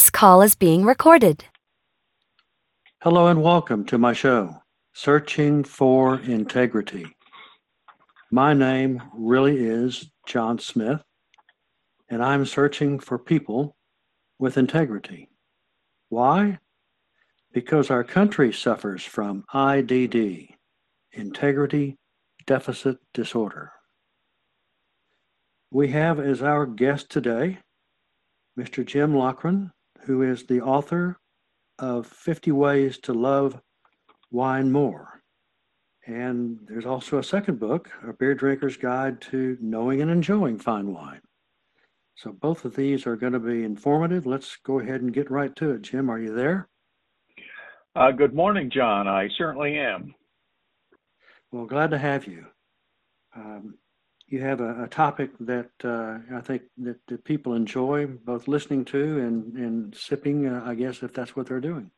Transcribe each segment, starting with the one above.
This call is being recorded. Hello and welcome to my show, Searching for Integrity. My name really is John Smith, and I'm searching for people with integrity. Why? Because our country suffers from IDD, Integrity Deficit Disorder. We have as our guest today Mr. Jim Laughren, who is the author of 50 Ways to Love Wine More. And there's also a second book, A Beer Drinker's Guide to Knowing and Enjoying Fine Wine. So both of these are going to be informative. Let's go ahead and get right to it. Jim, are you there? Uh, good morning, John. I certainly am. Well, glad to have you. Um, you have a, a topic that uh, I think that, that, people enjoy both listening to and, and sipping, uh, I guess, if that's what they're doing.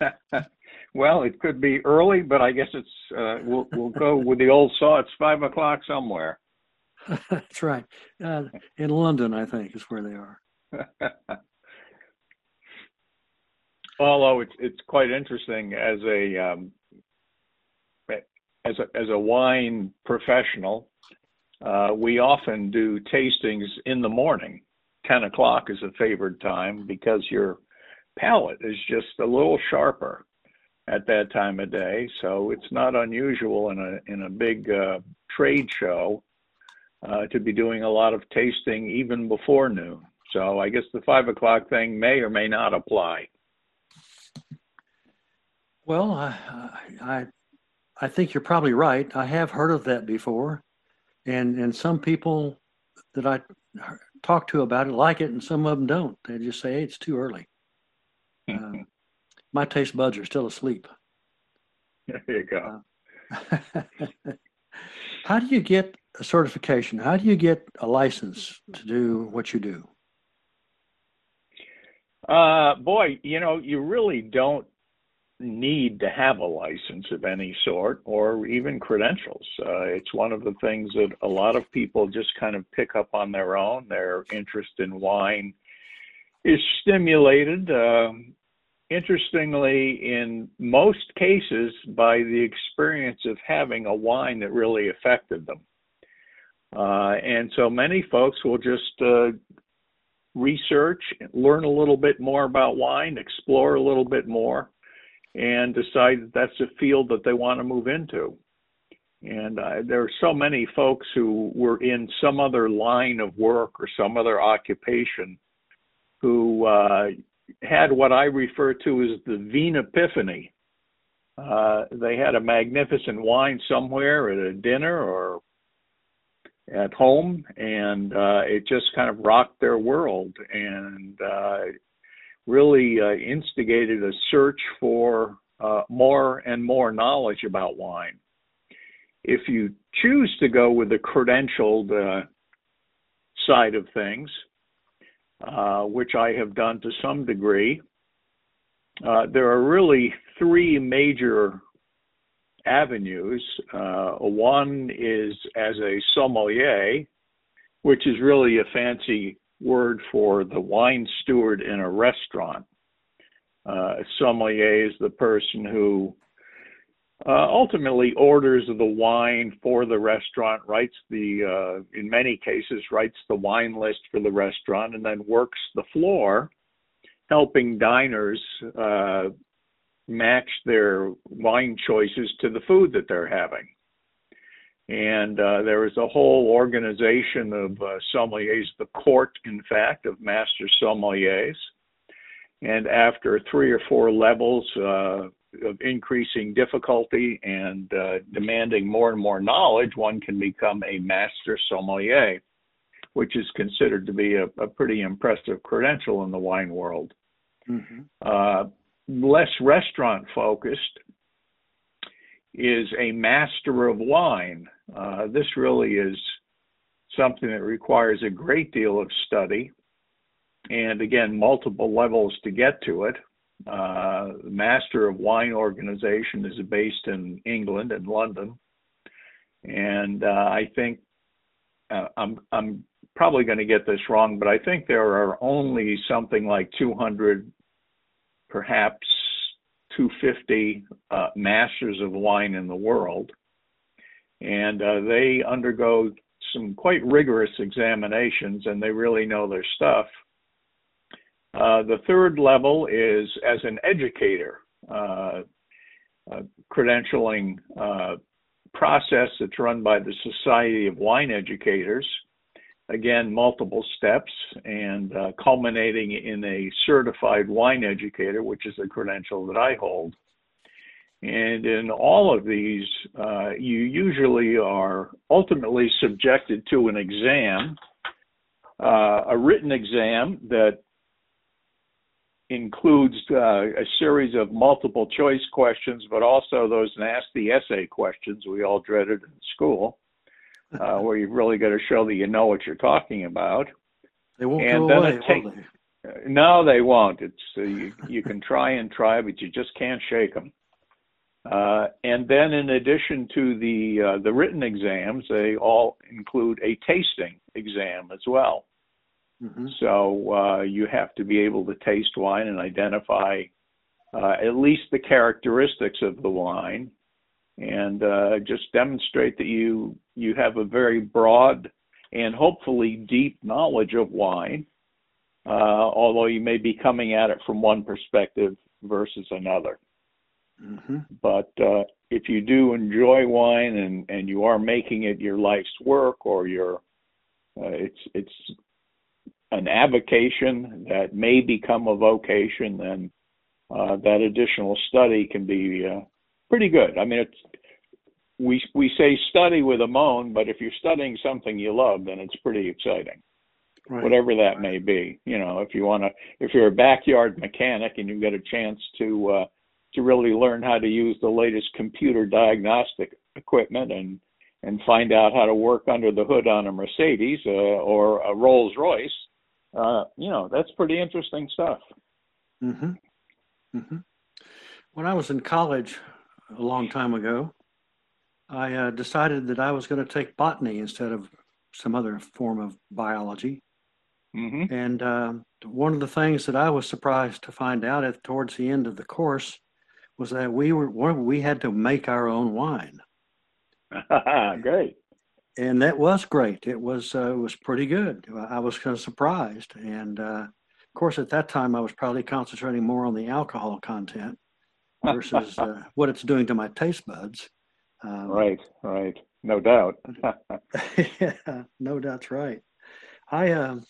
well, it could be early, but I guess it's, uh, we'll, we'll go with the old saw. It's five o'clock somewhere. that's right. Uh, in London, I think, is where they are. Although it's, it's quite interesting as a, um, as a, as a wine professional, uh, we often do tastings in the morning. 10 o'clock is a favored time because your palate is just a little sharper at that time of day. So it's not unusual in a in a big uh, trade show uh, to be doing a lot of tasting even before noon. So I guess the five o'clock thing may or may not apply. Well, I I I think you're probably right. I have heard of that before and and some people that I talk to about it like it, and some of them don't. They just say, "Hey, it's too early." Uh, my taste buds are still asleep. There you go. Uh, how do you get a certification? How do you get a license to do what you do? Uh, boy, you know, you really don't need to have a license of any sort or even credentials. Uh, it's one of the things that a lot of people just kind of pick up on their own. Their interest in wine is stimulated, uh, interestingly, in most cases, by the experience of having a wine that really affected them. Uh, and so many folks will just uh, research, learn a little bit more about wine, explore a little bit more and decide that that's a field that they want to move into. And uh, there are so many folks who were in some other line of work or some other occupation who uh, had what I refer to as the Vin Epiphany. Uh, they had a magnificent wine somewhere at a dinner or at home, and uh, it just kind of rocked their world. And uh, really uh, instigated a search for uh, more and more knowledge about wine. If you choose to go with the credentialed uh, side of things, uh, which I have done to some degree, uh, there are really three major avenues. Uh, one is as a sommelier, which is really a fancy word for the wine steward in a restaurant. Uh, sommelier is the person who uh, ultimately orders the wine for the restaurant, writes the, uh, in many cases, writes the wine list for the restaurant, and then works the floor, helping diners uh, match their wine choices to the food that they're having. And uh, there is a whole organization of uh, sommeliers, the court, in fact, of master sommeliers. And after three or four levels uh, of increasing difficulty and uh, demanding more and more knowledge, one can become a master sommelier, which is considered to be a, a pretty impressive credential in the wine world. Mm-hmm. Uh, less restaurant focused, is a master of wine. Uh, this really is something that requires a great deal of study and again multiple levels to get to it. Uh, the Master of Wine organization is based in England and London, and uh, I think uh, I'm I'm probably going to get this wrong, but I think there are only something like 200, perhaps 250 uh, masters of wine in the world. And uh, they undergo some quite rigorous examinations and they really know their stuff. Uh, the third level is as an educator, uh, uh, credentialing uh, process that's run by the Society of Wine Educators. Again, multiple steps and uh, culminating in a certified wine educator, which is a credential that I hold. And in all of these, uh, you usually are ultimately subjected to an exam, uh, a written exam that includes uh, a series of multiple choice questions, but also those nasty essay questions we all dreaded in school, uh, where you've really got to show that you know what you're talking about. They won't and go away, take, will they? No, they won't. It's uh, you, you can try and try, but you just can't shake them. Uh, and then, in addition to the uh, the written exams, they all include a tasting exam as well. Mm-hmm. So uh, you have to be able to taste wine and identify uh, at least the characteristics of the wine, and uh, just demonstrate that you you have a very broad and hopefully deep knowledge of wine. Uh, although you may be coming at it from one perspective versus another. Mm-hmm. But uh, if you do enjoy wine and, and you are making it your life's work or your uh, it's it's an avocation that may become a vocation, then uh, that additional study can be uh, pretty good. I mean, it's we we say study with a moan, but if you're studying something you love, then it's pretty exciting. Right. Whatever that may be, you know, if you want to, if you're a backyard mechanic and you get a chance to uh, to really learn how to use the latest computer diagnostic equipment and and find out how to work under the hood on a Mercedes uh, or a Rolls Royce, uh, you know, that's pretty interesting stuff. Mm-hmm. Mm-hmm. When I was in college a long time ago, I uh, decided that I was going to take botany instead of some other form of biology. Mm-hmm. And uh, one of the things that I was surprised to find out at towards the end of the course was that we were we had to make our own wine. Great and that was great. It was uh, it was pretty good. I was kind of surprised, and uh, of course, at that time, I was probably concentrating more on the alcohol content versus uh, what it's doing to my taste buds. Um, right, right, no doubt. yeah, no doubt's right. I, um,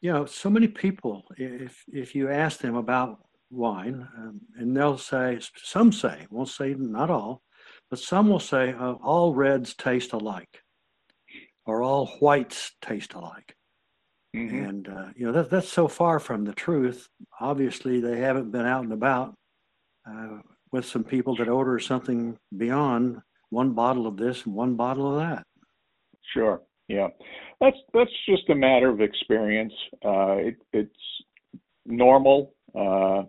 you know, so many people, if if you ask them about wine, um, and they'll say, some say, won't say not all, but some will say uh, all reds taste alike or all whites taste alike. Mm-hmm. And uh, you know that that's so far from the truth. Obviously, they haven't been out and about uh, with some people that order something beyond one bottle of this and one bottle of that. Sure. Yeah, that's that's just a matter of experience. Uh, it, it's normal. Uh,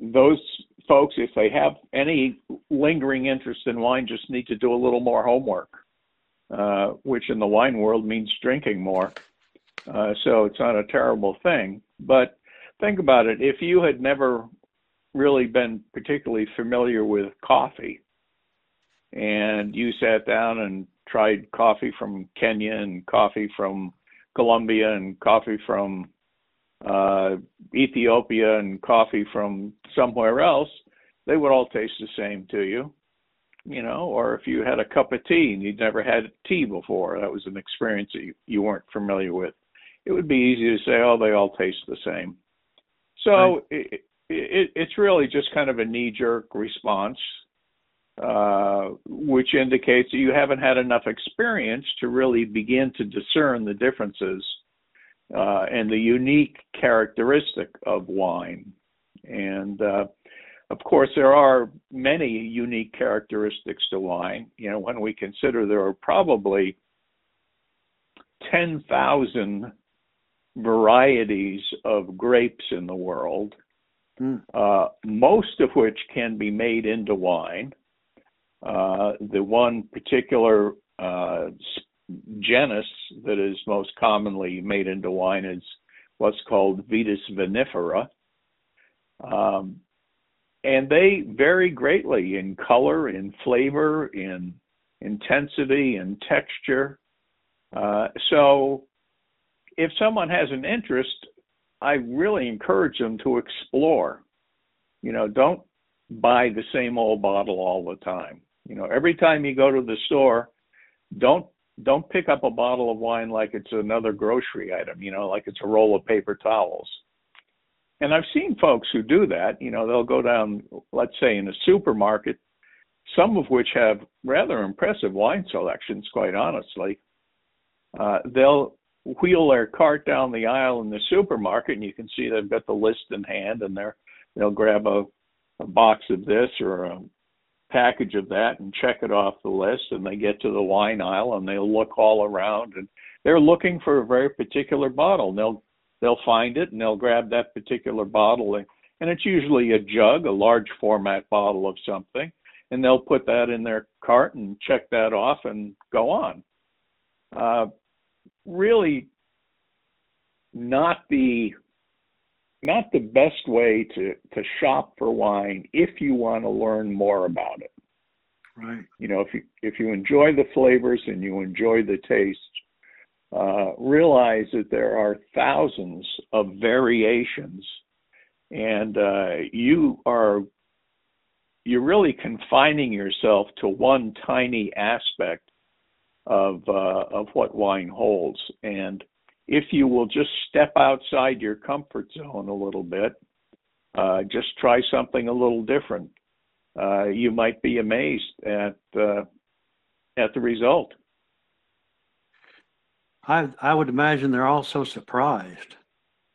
those folks, if they have any lingering interest in wine, just need to do a little more homework. Uh, which in the wine world means drinking more. Uh, so it's not a terrible thing. But think about it if you had never really been particularly familiar with coffee and you sat down and tried coffee from Kenya and coffee from Colombia and coffee from uh, Ethiopia and coffee from somewhere else, they would all taste the same to you you know, or if you had a cup of tea and you'd never had tea before, that was an experience that you, you weren't familiar with. It would be easy to say, oh, they all taste the same. So right. it, it, it's really just kind of a knee jerk response, uh, which indicates that you haven't had enough experience to really begin to discern the differences uh, and the unique characteristic of wine. And uh, of course, there are many unique characteristics to wine. You know, when we consider there are probably 10,000 varieties of grapes in the world, mm. uh, most of which can be made into wine. Uh, the one particular uh, genus that is most commonly made into wine is what's called Vitis vinifera. Um, and they vary greatly in color, in flavor, in intensity, in texture. Uh, so, if someone has an interest, I really encourage them to explore. You know, don't buy the same old bottle all the time. You know, every time you go to the store, don't don't pick up a bottle of wine like it's another grocery item, you know, like it's a roll of paper towels. And I've seen folks who do that, you know, they'll go down, let's say in a supermarket, some of which have rather impressive wine selections, quite honestly. Uh, they'll wheel their cart down the aisle in the supermarket and you can see they've got the list in hand and they're they'll grab a, a box of this or a package of that and check it off the list and they get to the wine aisle and they'll look all around and they're looking for a very particular bottle. And they'll they'll find it and they'll grab that particular bottle and, and it's usually a jug a large format bottle of something and they'll put that in their cart and check that off and go on. Uh, really not the not the best way to to shop for wine if you want to learn more about it. Right. You know, if you if you enjoy the flavors and you enjoy the taste, uh, realize that there are thousands of variations, and uh, you are you're really confining yourself to one tiny aspect of uh, of what wine holds. And if you will just step outside your comfort zone a little bit, uh, just try something a little different. Uh, you might be amazed at uh, at the result. I I would imagine they're also surprised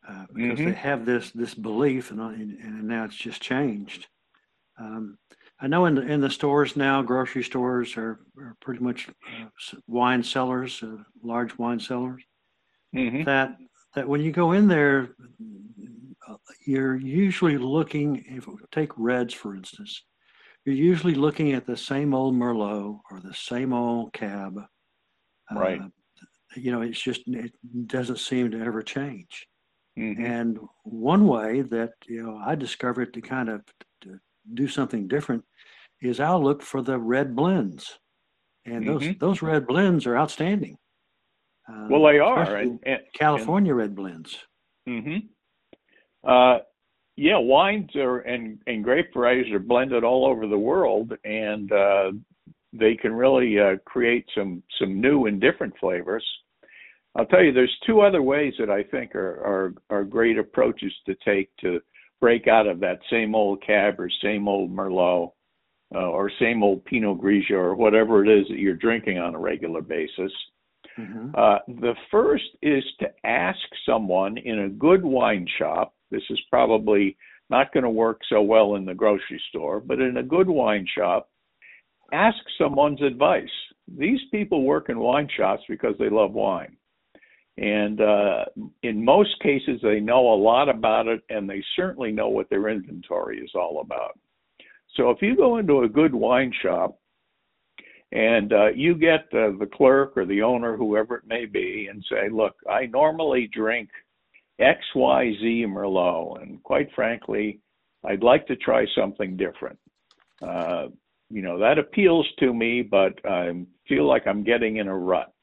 uh, because Mhm. they have this this belief, and and now it's just changed. Um, I know in the in the stores now, grocery stores are, are pretty much uh, wine cellars, uh, large wine cellars. hmm That that when you go in there, uh, you're usually looking. If take reds, for instance, you're usually looking at the same old Merlot or the same old Cab. Right. Uh, you know, it's just it doesn't seem to ever change. hmm And one way that you know I discovered to kind of do something different is I'll look for the red blends, and those Mhm. those red blends are outstanding. Uh, Well, they are, and, and California red blends. Mm-hmm. Uh, yeah, wines are and and grape varieties are blended all over the world, and uh, they can really uh, create some some new and different flavors. I'll tell you, there's two other ways that I think are are, are great approaches to take to break out of that same old cab or same old merlot uh, or same old pinot grigio or whatever it is that you're drinking on a regular basis. Mhm. Uh, the first is to ask someone in a good wine shop. This is probably not going to work so well in the grocery store, but in a good wine shop, ask someone's advice. These people work in wine shops because they love wine. And uh, in most cases, they know a lot about it, and they certainly know what their inventory is all about. So if you go into a good wine shop and uh, you get uh, the clerk or the owner, whoever it may be, and say, "Look, I normally drink X, Y, Z Merlot, and quite frankly, I'd like to try something different." Uh, you know that appeals to me, but I feel like I'm getting in a rut,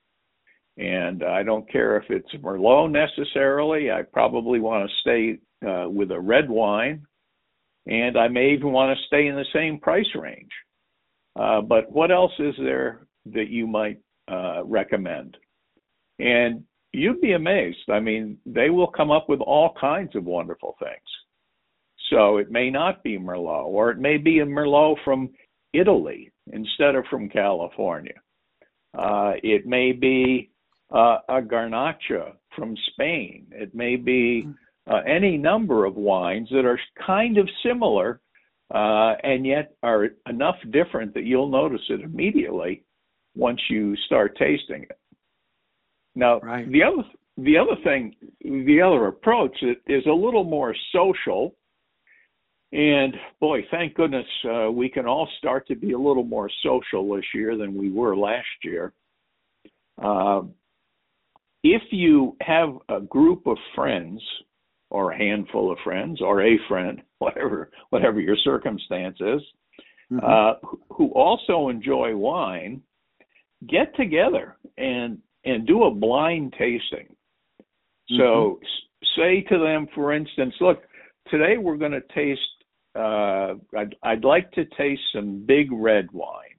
and I don't care if it's Merlot necessarily. I probably want to stay uh, with a red wine, and I may even want to stay in the same price range. Uh, but what else is there that you might uh, recommend? And you'd be amazed. I mean, they will come up with all kinds of wonderful things. So it may not be Merlot, or it may be a Merlot from Italy instead of from California. Uh, it may be uh, a Garnacha from Spain. It may be uh, any number of wines that are kind of similar uh, and yet are enough different that you'll notice it immediately once you start tasting it. Now, Right. the other the other thing, the other approach is, is a little more social. And boy, thank goodness uh, we can all start to be a little more social this year than we were last year. Uh, if you have a group of friends or a handful of friends or a friend, whatever whatever your circumstance is, mm-hmm. uh, who also enjoy wine, get together and and do a blind tasting. Mm-hmm. So say to them, for instance, look, today we're going to taste. Uh, I'd, I'd like to taste some big red wines.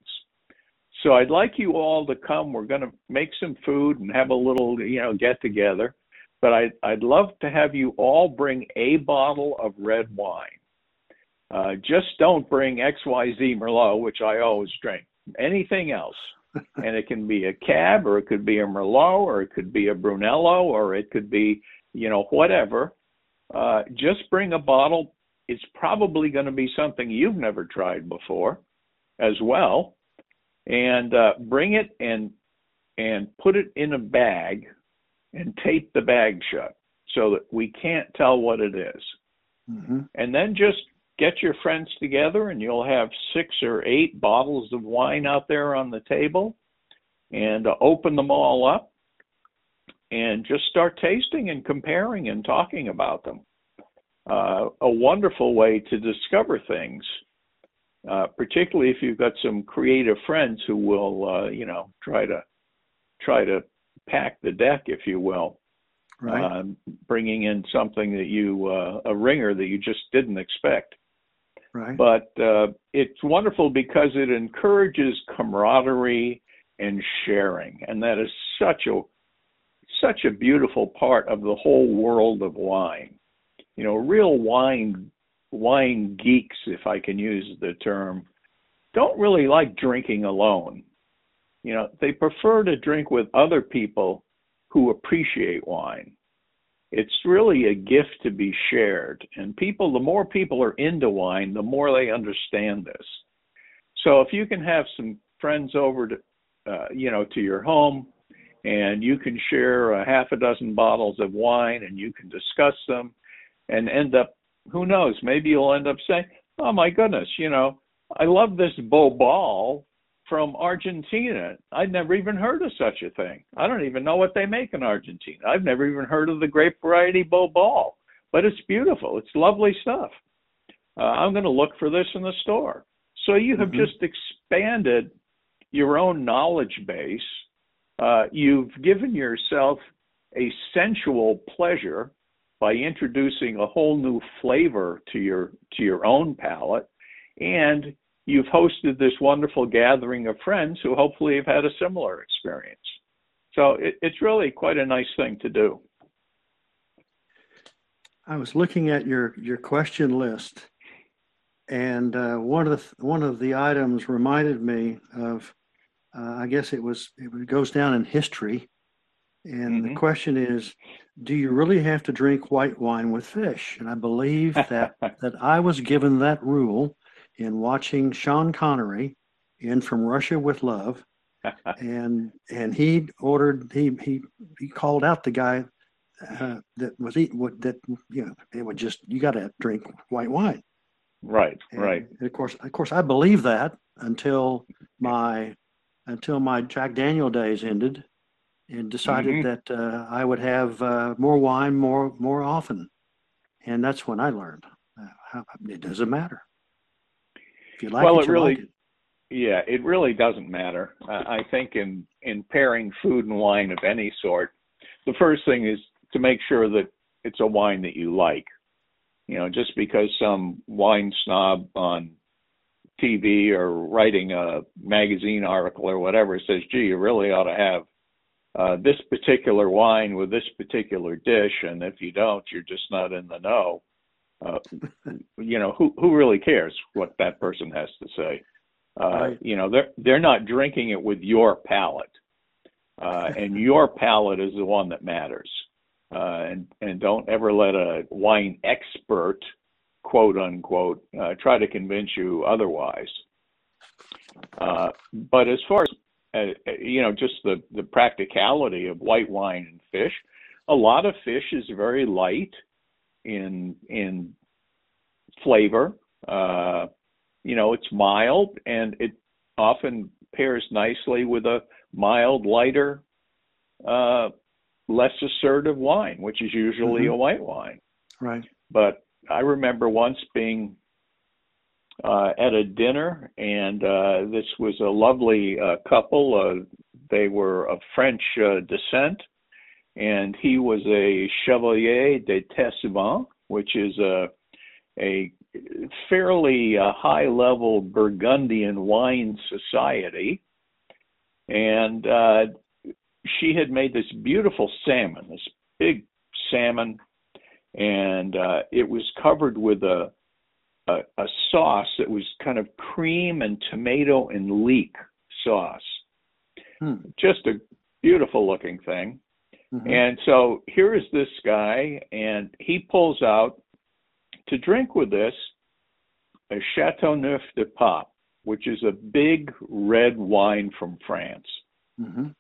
So I'd like you all to come. We're going to make some food and have a little, you know, get together. But I'd, I'd love to have you all bring a bottle of red wine. Uh, just don't bring XYZ Merlot, which I always drink. Anything else. and it can be a cab or it could be a Merlot or it could be a Brunello or it could be, you know, whatever. Uh, just bring a bottle. It's probably going to be something you've never tried before as well and uh, bring it and and put it in a bag and tape the bag shut so that we can't tell what it is. Mm-hmm. And then just get your friends together and you'll have six or eight bottles of wine out there on the table and uh, open them all up and just start tasting and comparing and talking about them. Uh, a wonderful way to discover things uh, particularly if you've got some creative friends who will, uh, you know, try to try to pack the deck, if you will, right. uh, bringing in something that you uh, a ringer that you just didn't expect. Right. But uh, it's wonderful because it encourages camaraderie and sharing, and that is such a such a beautiful part of the whole world of wine. You know, real wine wine geeks, if I can use the term, don't really like drinking alone. You know, they prefer to drink with other people who appreciate wine. It's really a gift to be shared. And people, the more people are into wine, the more they understand this. So if you can have some friends over to, uh, you know, to your home, and you can share a half a dozen bottles of wine, and you can discuss them, and end up who knows? Maybe you'll end up saying, "Oh my goodness, you know, I love this Bobal from Argentina. I'd never even heard of such a thing. I don't even know what they make in Argentina. I've never even heard of the grape variety Bobal, but it's beautiful. It's lovely stuff. Uh, I'm going to look for this in the store. So you have mm-hmm. just expanded your own knowledge base. Uh, you've given yourself a sensual pleasure by introducing a whole new flavor to your to your own palate. And you've hosted this wonderful gathering of friends who hopefully have had a similar experience. So it, it's really quite a nice thing to do. I was looking at your your question list and uh, one of the one of the items reminded me of uh, i guess it was it goes down in history and mm-hmm. the question is, do you really have to drink white wine with fish? And I believe that that I was given that rule in watching Sean Connery in From Russia with Love, and and he ordered he he he called out the guy uh, that was eating what that you know it would just you got to drink white wine. Right, and, right. And of course, of course, I believe that until my until my Jack Daniel days ended, and decided mm-hmm. that uh, I would have uh, more wine more more often, and that's when I learned uh, how, it doesn't matter. If you like well, it, it really, like it. yeah, it really doesn't matter. I think in in pairing food and wine of any sort, the first thing is to make sure that it's a wine that you like. You know, just because some wine snob on TV or writing a magazine article or whatever says, "Gee, you really ought to have." Uh, this particular wine with this particular dish, and if you don't, you're just not in the know. Uh, you know, who who really cares what that person has to say? Uh, right. You know, they're they're not drinking it with your palate, uh, and your palate is the one that matters. Uh, and and don't ever let a wine expert, quote unquote, uh, try to convince you otherwise. Uh, but as far as uh, you know, just the, the practicality of white wine and fish. A lot of fish is very light in in flavor. Uh, you know, it's mild and it often pairs nicely with a mild, lighter uh, less assertive wine, which is usually Mhm. a white wine. Right. But I remember once being uh, at a dinner, and uh, this was a lovely uh, couple. Uh, they were of French uh, descent, and he was a Chevalier d'Établissement, which is a a fairly uh, high level Burgundian wine society. And uh, she had made this beautiful salmon, this big salmon, and uh, it was covered with a, a a sauce that was kind of cream and tomato and leek sauce. Hmm. Just a beautiful looking thing. Mhm. And so here is this guy, and he pulls out to drink with this a Chateauneuf de Pape, which is a big red wine from France. Mhm.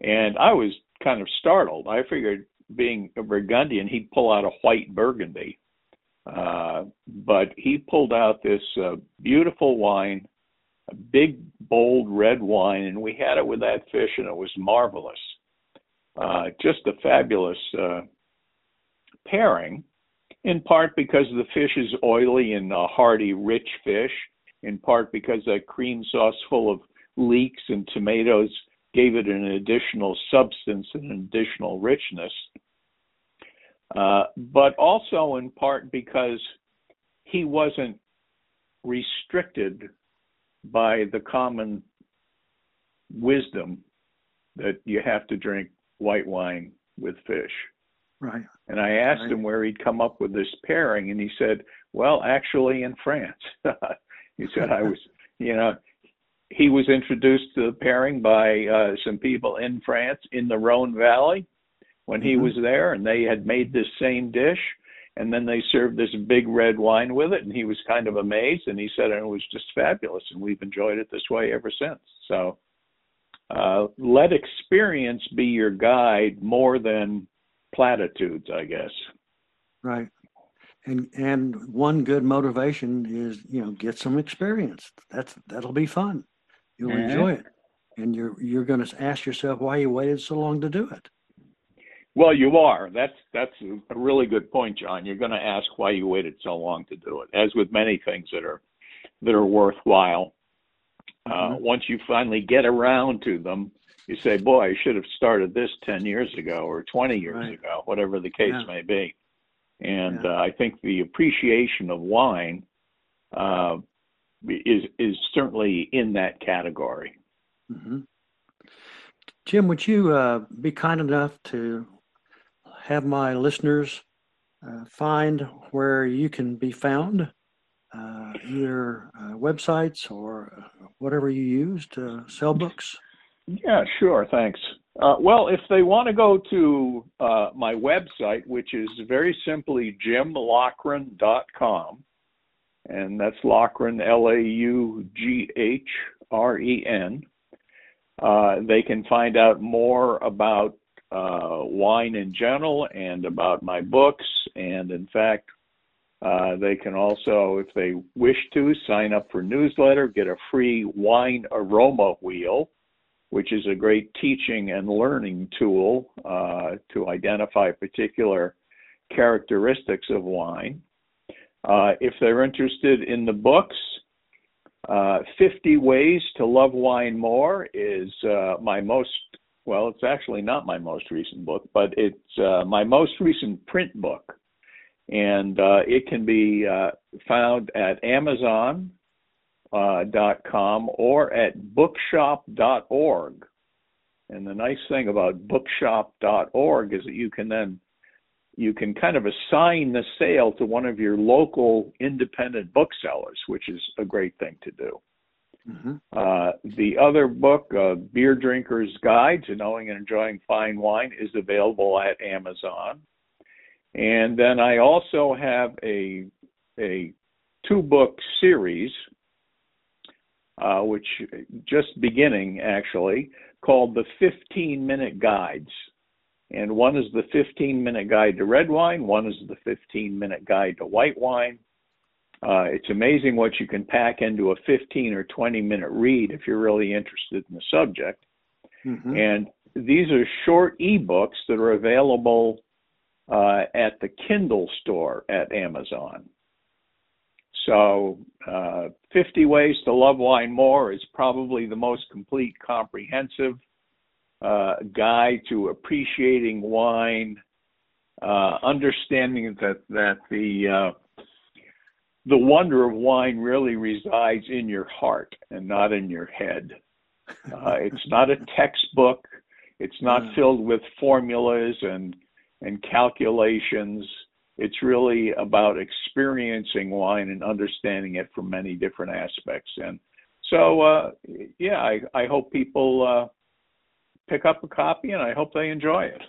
And I was kind of startled. I figured, being a Burgundian, he'd pull out a white Burgundy. Uh, but he pulled out this uh, beautiful wine, a big, bold red wine, and we had it with that fish, and it was marvelous. Uh, just a fabulous uh, pairing, in part because the fish is oily and a hearty, rich fish, in part because that cream sauce full of leeks and tomatoes gave it an additional substance and an additional richness. Uh, but also in part because he wasn't restricted by the common wisdom that you have to drink white wine with fish. Right. And I asked Right. him where he'd come up with this pairing, and he said, "Well, actually, in France." he said, "I was, you know, he was introduced to the pairing by uh, some people in France in the Rhone Valley when he Mhm. was there, and they had made this same dish, and then they served this big red wine with it, and he was kind of amazed, and he said it was just fabulous, and we've enjoyed it this way ever since. So." Uh, let experience be your guide more than platitudes, I guess. Right. And and one good motivation is, you know, get some experience. That's that'll be fun. You'll Mhm. enjoy it. And you're you're going to ask yourself why you waited so long to do it. Well, you are. That's that's a really good point, John. You're going to ask why you waited so long to do it. As with many things that are that are worthwhile, uh, Mhm. once you finally get around to them, you say, "Boy, I should have started this ten years ago or twenty years Right. ago, whatever the case Yeah. may be." And Yeah. uh, I think the appreciation of wine uh, is is certainly in that category. hmm Jim, would you uh, be kind enough to have my listeners uh, find where you can be found, uh, either uh, websites or uh, whatever you use to sell books? Yeah, sure. Thanks. Uh, well, if they want to go to my website, which is very simply jimlaughren.com, and that's Laughren, L A U G H R E N, uh, they can find out more about uh, wine in general and about my books. And in fact, uh, they can also, if they wish to, sign up for newsletter, get a free wine aroma wheel which is a great teaching and learning tool uh, to identify particular characteristics of wine. Uh, if they're interested in the books, uh, 50 Ways to Love Wine More is uh, my most, well, it's actually not my most recent book, but it's uh, my most recent print book. And uh, it can be uh, found at Amazon, uh, or at bookshop.org. And the nice thing about bookshop.org is that you can then you can kind of assign the sale to one of your local independent booksellers, which is a great thing to do. Hmm Uh, the other book, uh, Beer Drinker's Guide to Knowing and Enjoying Fine Wine, is available at Amazon. And then I also have a a two book series uh, which just beginning actually, called the 15 minute guides. And one is the 15 minute guide to red wine, one is the 15 minute guide to white wine. Uh, it's amazing what you can pack into a 15 or 20 minute read if you're really interested in the subject. hmm And these are short ebooks that are available uh, at the Kindle store at Amazon. So, uh, 50 Ways to Love Wine More is probably the most complete, comprehensive uh, guide to appreciating wine, uh, understanding that that the uh, the wonder of wine really resides in your heart and not in your head. Uh, it's not a textbook. It's not Mm. filled with formulas and and calculations. It's really about experiencing wine and understanding it from many different aspects. And so, uh, yeah, I, I hope people uh, pick up a copy, and I hope they enjoy it.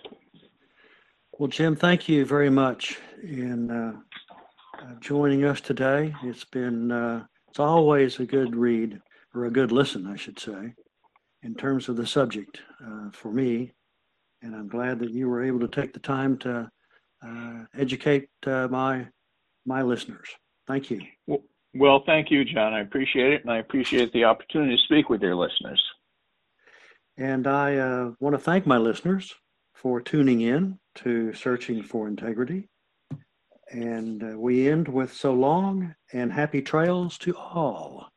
Well, Jim, thank you very much in uh, joining us today. It's been, uh, it's always a good read, or a good listen, I should say, in terms of the subject uh, for me. And I'm glad that you were able to take the time to uh, educate uh, my my listeners. Thank you. Well, thank you, John. I appreciate it, and I appreciate the opportunity to speak with your listeners. And I uh, want to thank my listeners for tuning in to Searching for Integrity. And uh, we end with so long and happy trails to all.